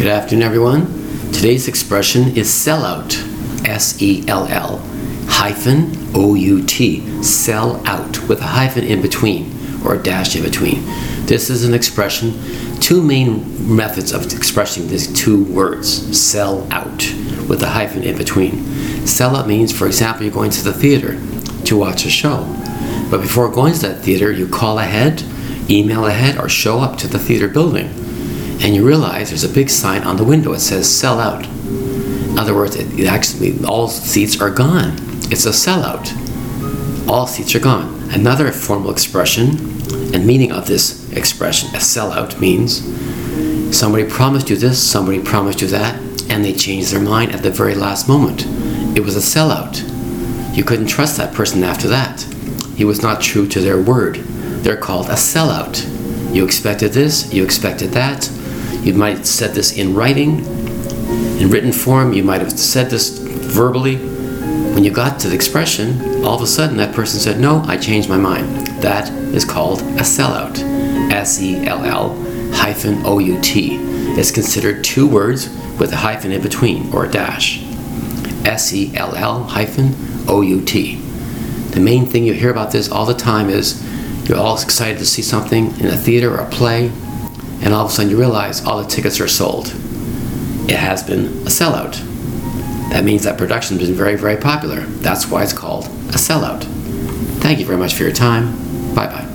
Good afternoon, everyone. Today's expression is sellout. S E L L hyphen O U T. Sell out with a hyphen in between or a dash in between. This is an expression, two main methods of expressing these two words sell out with a hyphen in between. Sell out means, for example, you're going to the theater to watch a show. But before going to that theater, you call ahead, email ahead, or show up to the theater building. And you realize there's a big sign on the window that says sell out. In other words, it, it actually, all seats are gone. It's a sellout. All seats are gone. Another formal expression and meaning of this expression, a sellout, means somebody promised you this, somebody promised you that, and they changed their mind at the very last moment. It was a sellout. You couldn't trust that person after that. He was not true to their word. They're called a sellout. You expected this, you expected that. You might have said this in writing, in written form, you might have said this verbally. When you got to the expression, all of a sudden that person said, No, I changed my mind. That is called a sellout. S E L L hyphen O U T. It's considered two words with a hyphen in between or a dash. S E L L hyphen O U T. The main thing you hear about this all the time is you're all excited to see something in a theater or a play, and all of a sudden you realize all the tickets are sold. It has been a sellout. That means that production has been very, very popular. That's why it's called a sellout. Thank you very much for your time. Bye bye.